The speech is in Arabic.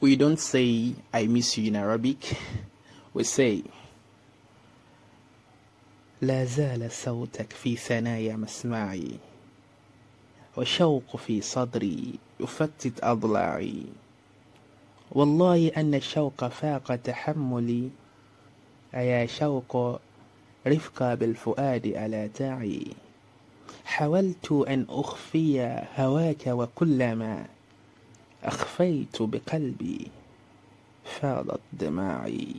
We don't say I miss you in Arabic. We say لا زال صوتك في ثنايا مسمعي وشوق في صدري يفتت أضلاعي. والله أن الشوق فاق تحملي. أيا شوق رفقا بالفؤاد ألا تعي. حاولت أن أخفي هواك وكلما أخفيت بقلبي فاضت دماعي.